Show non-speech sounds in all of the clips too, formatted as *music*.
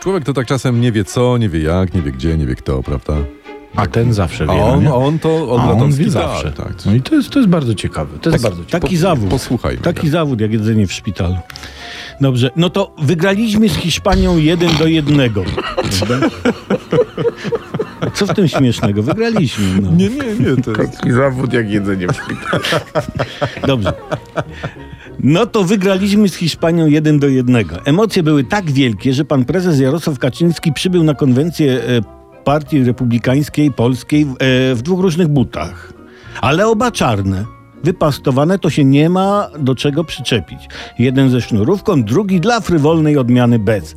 Człowiek to tak czasem nie wie co, nie wie jak, nie wie gdzie, nie wie kto, prawda? A ten zawsze wie. A no on, nie? on to od A on wie tak, zawsze. Tak, No i to jest, to jest bardzo ciekawe. To jest bardzo ciekawe. Taki zawód. Posłuchajmy Taki go. zawód jak jedzenie w szpitalu. Dobrze, no to wygraliśmy z Hiszpanią jeden do jednego. prawda? Co w tym śmiesznego? Wygraliśmy. No. Nie, nie, nie, to jest... Taki zawód jak jedzenie w szpitalu. Dobrze. No to wygraliśmy z Hiszpanią jeden do jednego. Emocje były tak wielkie, że pan prezes Jarosław Kaczyński przybył na konwencję e, Partii Republikańskiej Polskiej e, w dwóch różnych butach. Ale oba czarne. Wypastowane to się nie ma do czego przyczepić. Jeden ze sznurówką, drugi dla frywolnej odmiany bez.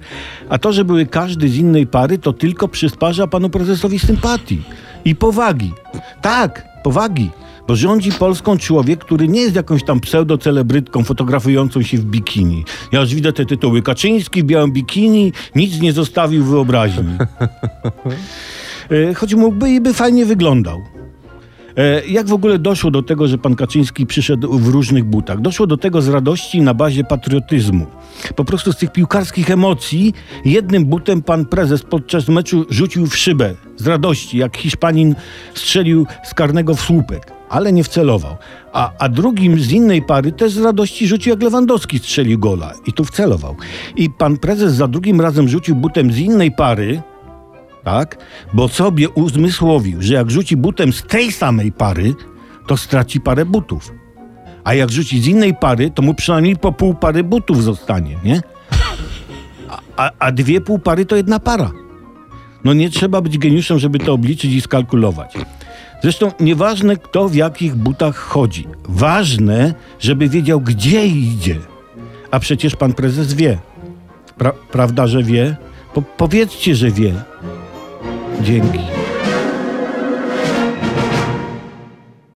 A to, że były każdy z innej pary, to tylko przysparza panu prezesowi sympatii i powagi. Tak, powagi. Bo rządzi Polską człowiek, który nie jest jakąś tam pseudocelebrytką fotografującą się w bikini. Ja już widzę te tytuły. Kaczyński w białym bikini, nic nie zostawił wyobraźni. *laughs* E, Choć mógłby i by fajnie wyglądał. E, Jak w ogóle doszło do tego, że pan Kaczyński przyszedł w różnych butach? Doszło do tego z radości na bazie patriotyzmu. Po prostu z tych piłkarskich emocji jednym butem pan prezes podczas meczu rzucił w szybę z radości, jak Hiszpanin strzelił z karnego w słupek, ale nie wcelował. A, a drugim z innej pary też z radości rzucił, jak Lewandowski strzelił gola i tu wcelował. I pan prezes za drugim razem rzucił butem z innej pary, tak? Bo sobie uzmysłowił, że jak rzuci butem z tej samej pary, to straci parę butów. A jak rzuci z innej pary, to mu przynajmniej po pół pary butów zostanie, nie? A, a, dwie pół pary to jedna para. No nie trzeba być geniuszem, żeby to obliczyć i skalkulować. Zresztą nieważne, kto w jakich butach chodzi. Ważne, żeby wiedział, gdzie idzie. A przecież pan prezes wie. Pra- prawda, że wie? Po- powiedzcie, że wie. Dzięki.